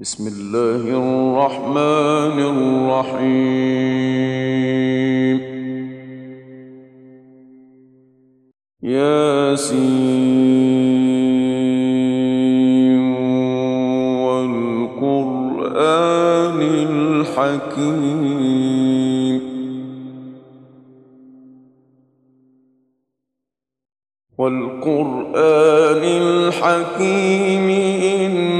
بسم الله الرحمن الرحيم. ياسين والقرآن الحكيم. والقرآن الحكيم إنك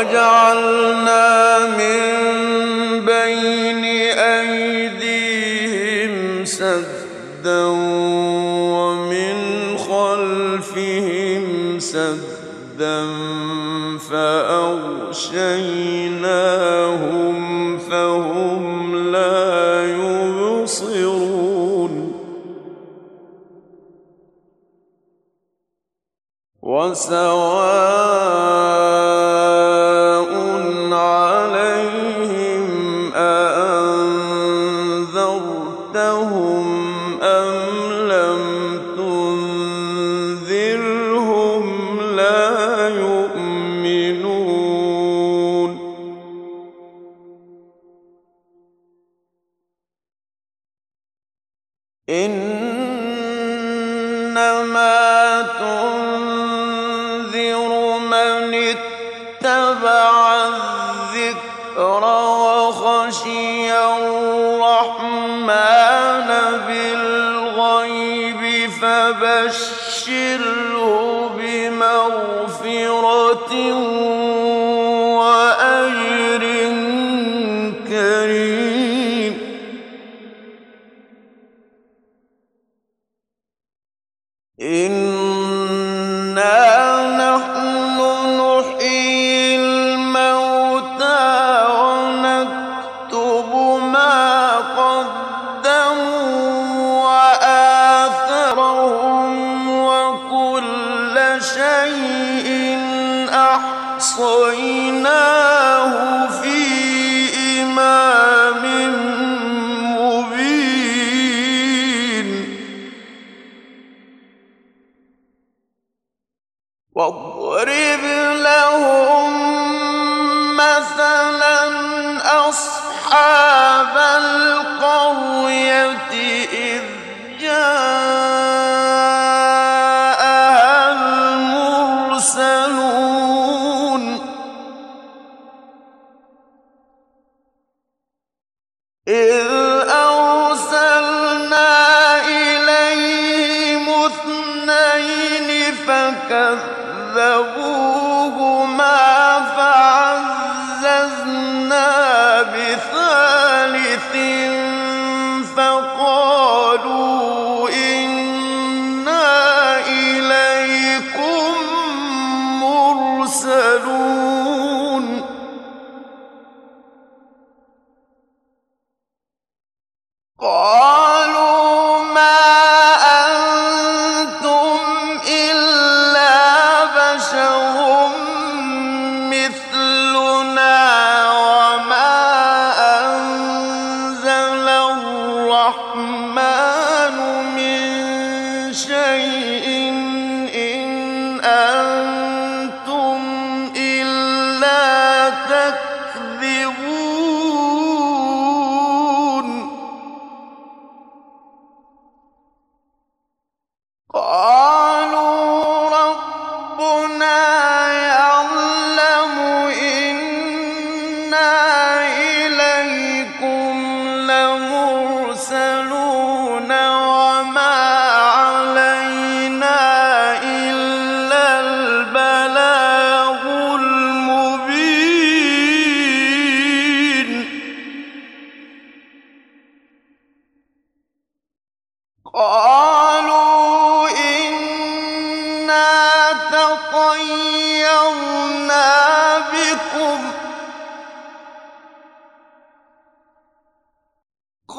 وجعلنا من بين أيديهم سدا ومن خلفهم سدا فأغشيناهم فهم لا يبصرون وسواء بمغفرة مثلا أصحاب القرية إذ جاءها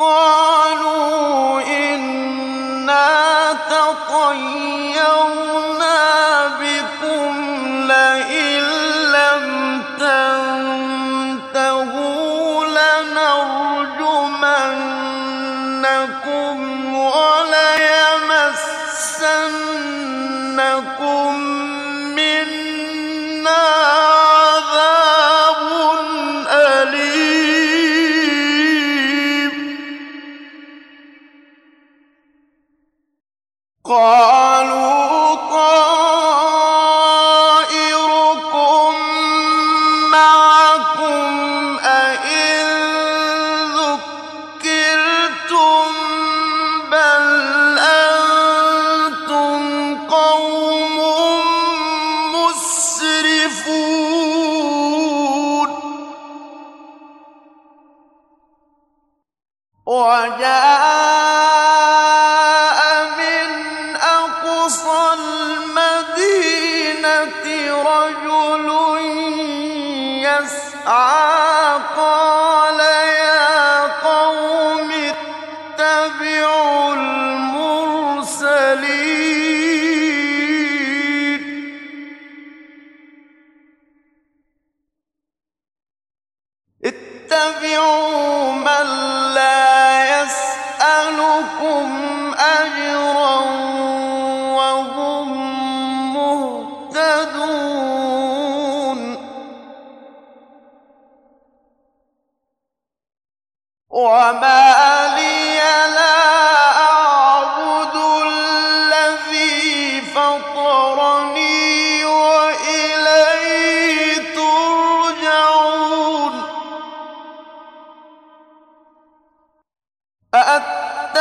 قالوا وجاء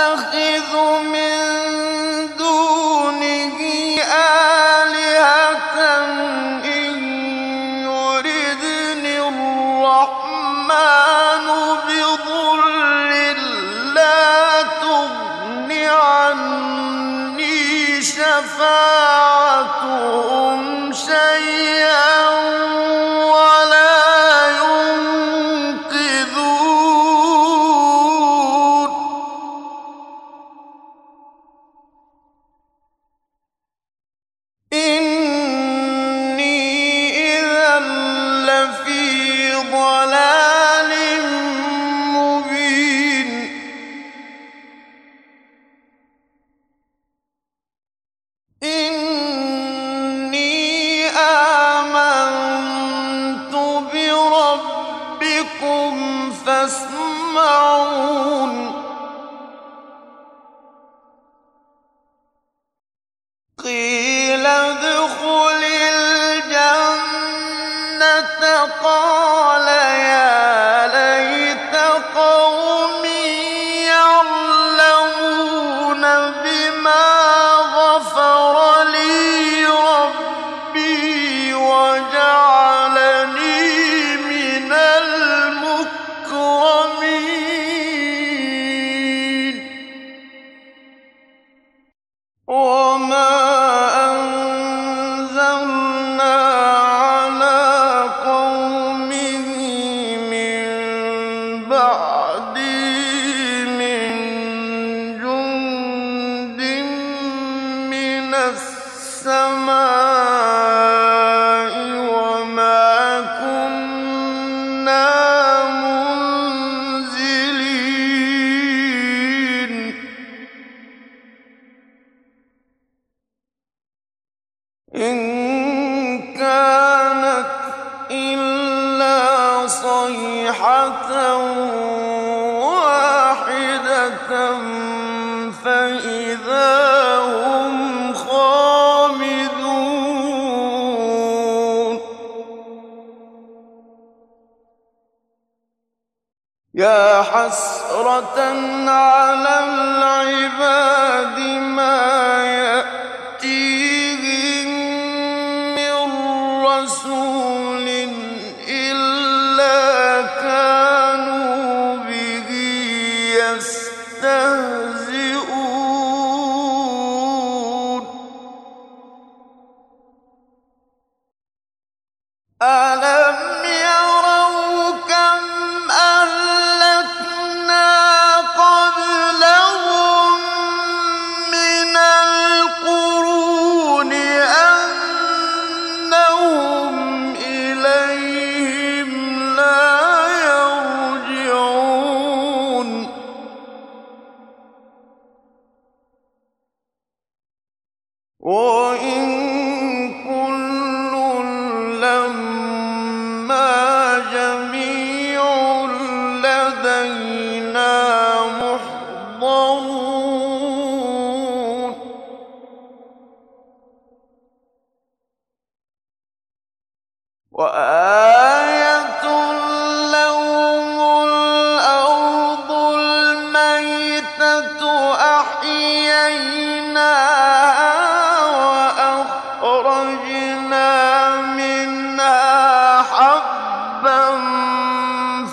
أأتخذ من فاسمعون. كنا حسرة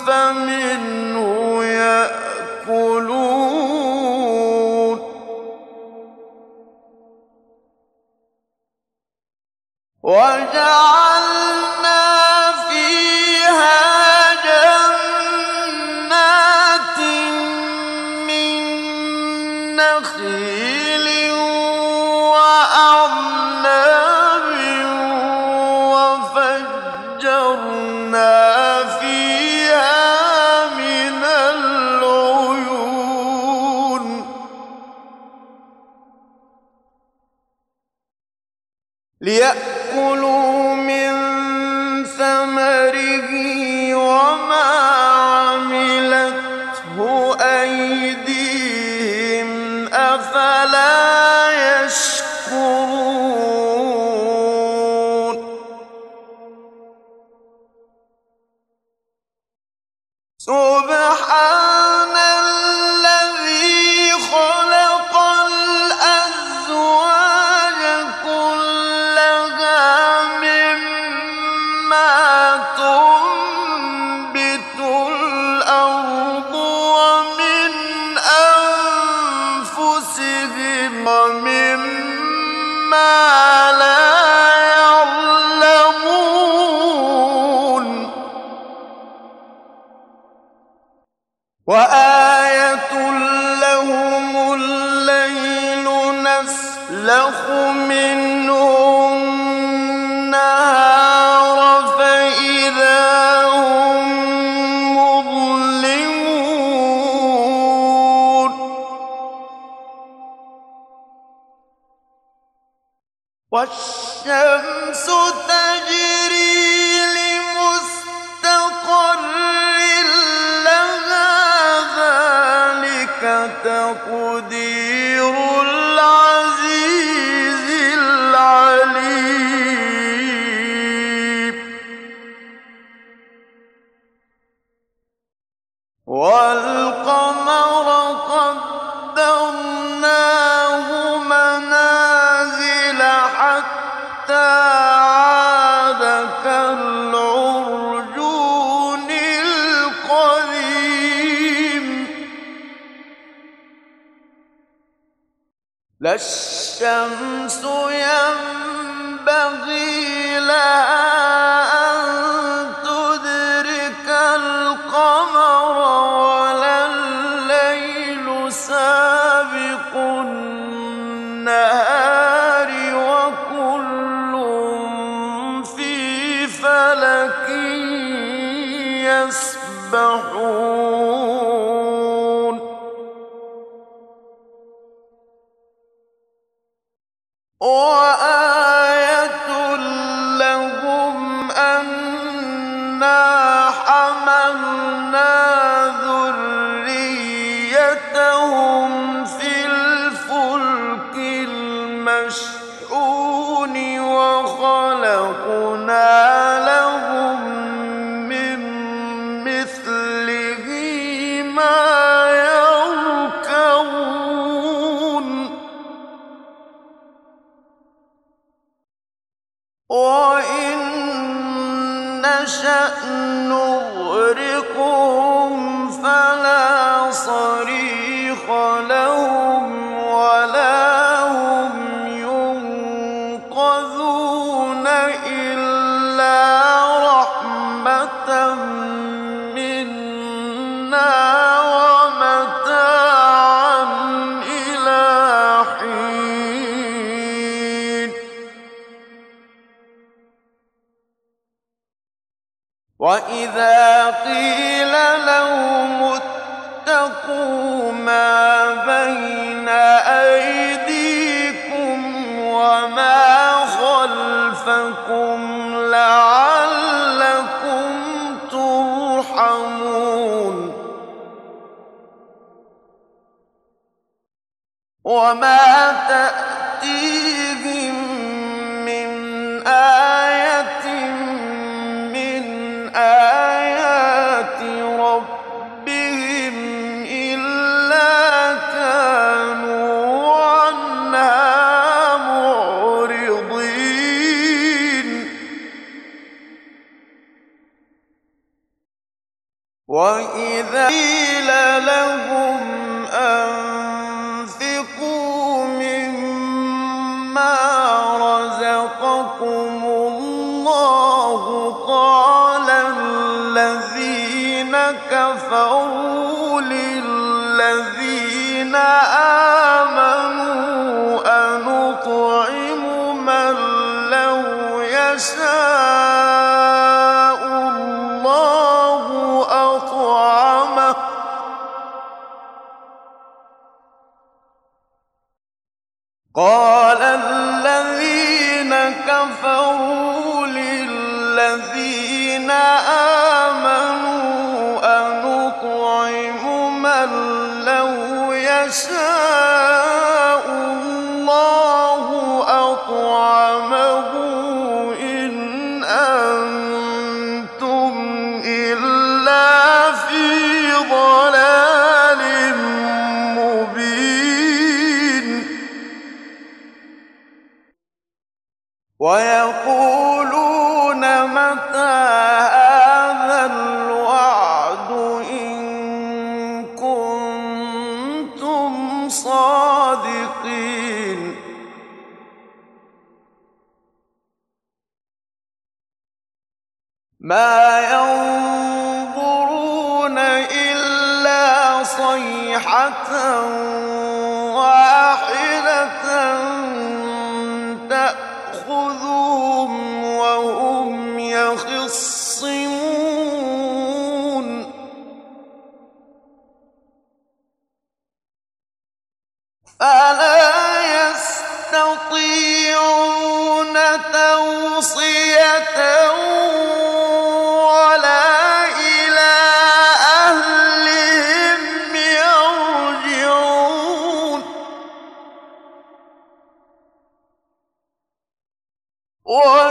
فمنه سبحان ذلك يسبحون. إِنَّا وإذا قيل لهم أنفقوا مما رزقكم الله قال الذين كفروا للذين آمنوا what?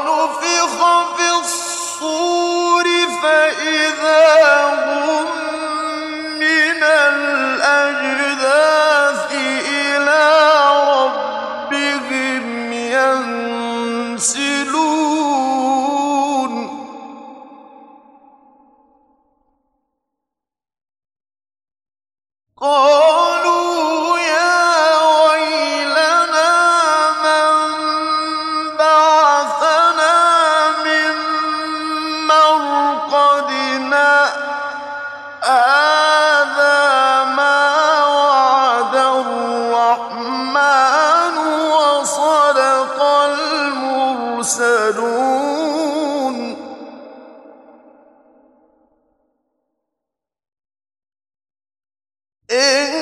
Eh.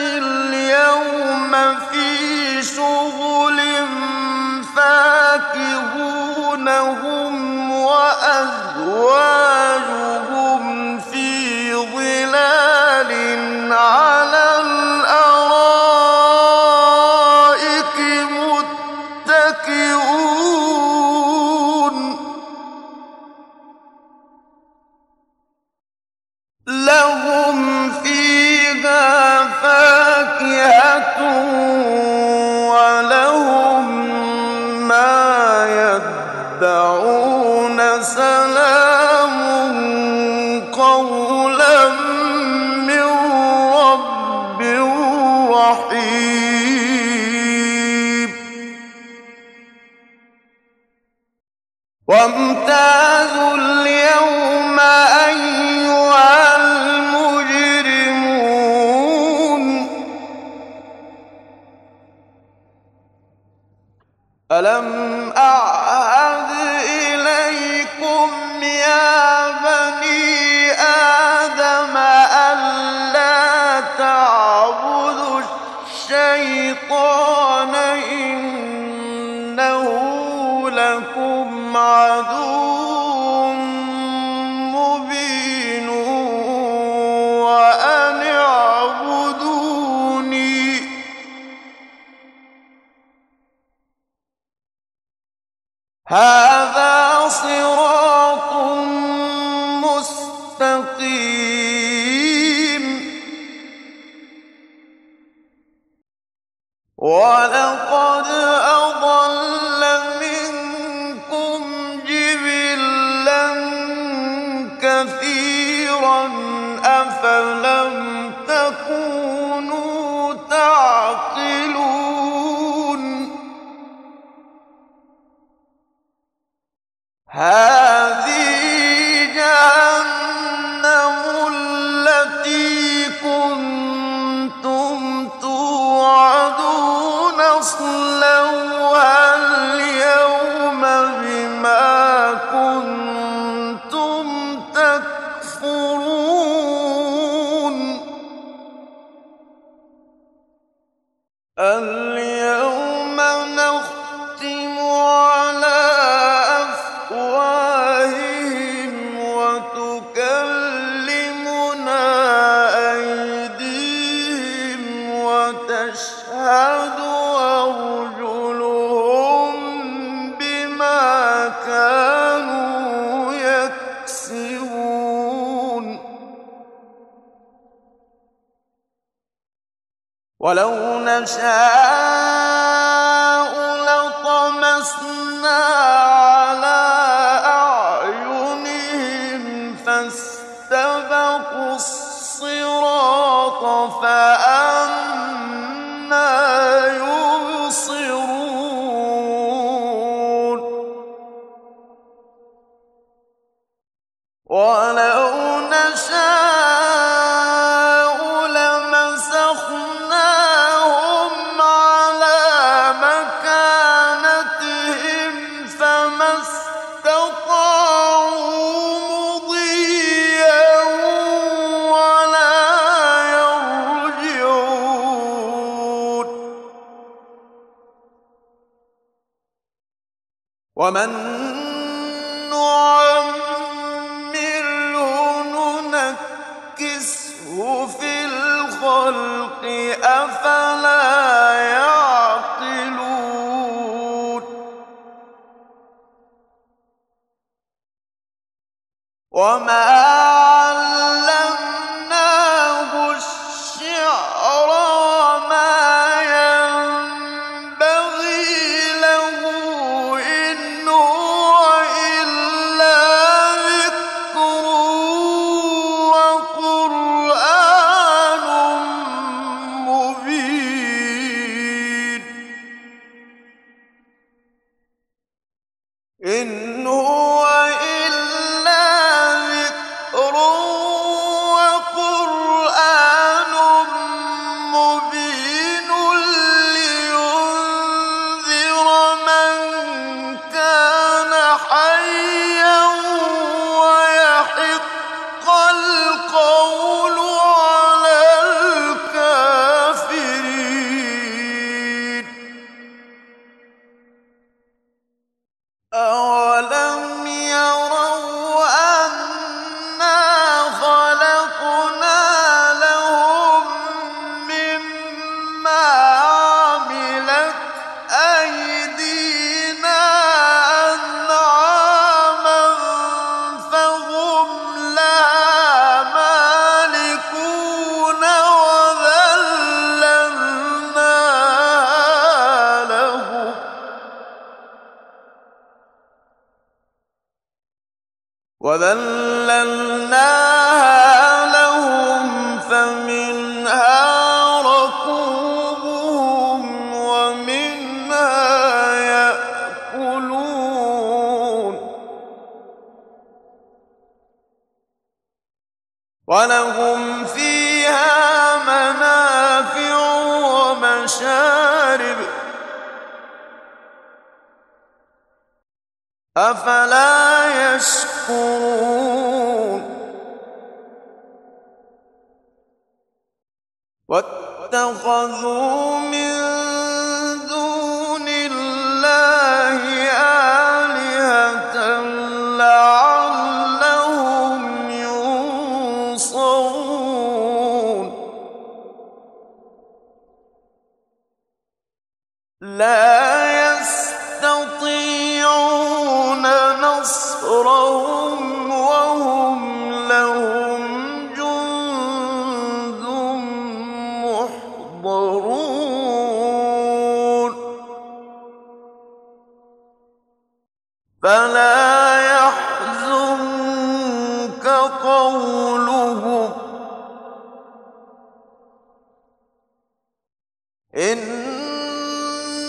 اليوم في شغل فاكهونهم وأزواجهم ألم أعلم Ha! ولو نشاء لطمسنا الخلق أفلا ومشارب أفلا يشكرون. واتخذوا من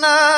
إنا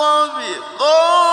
convidou.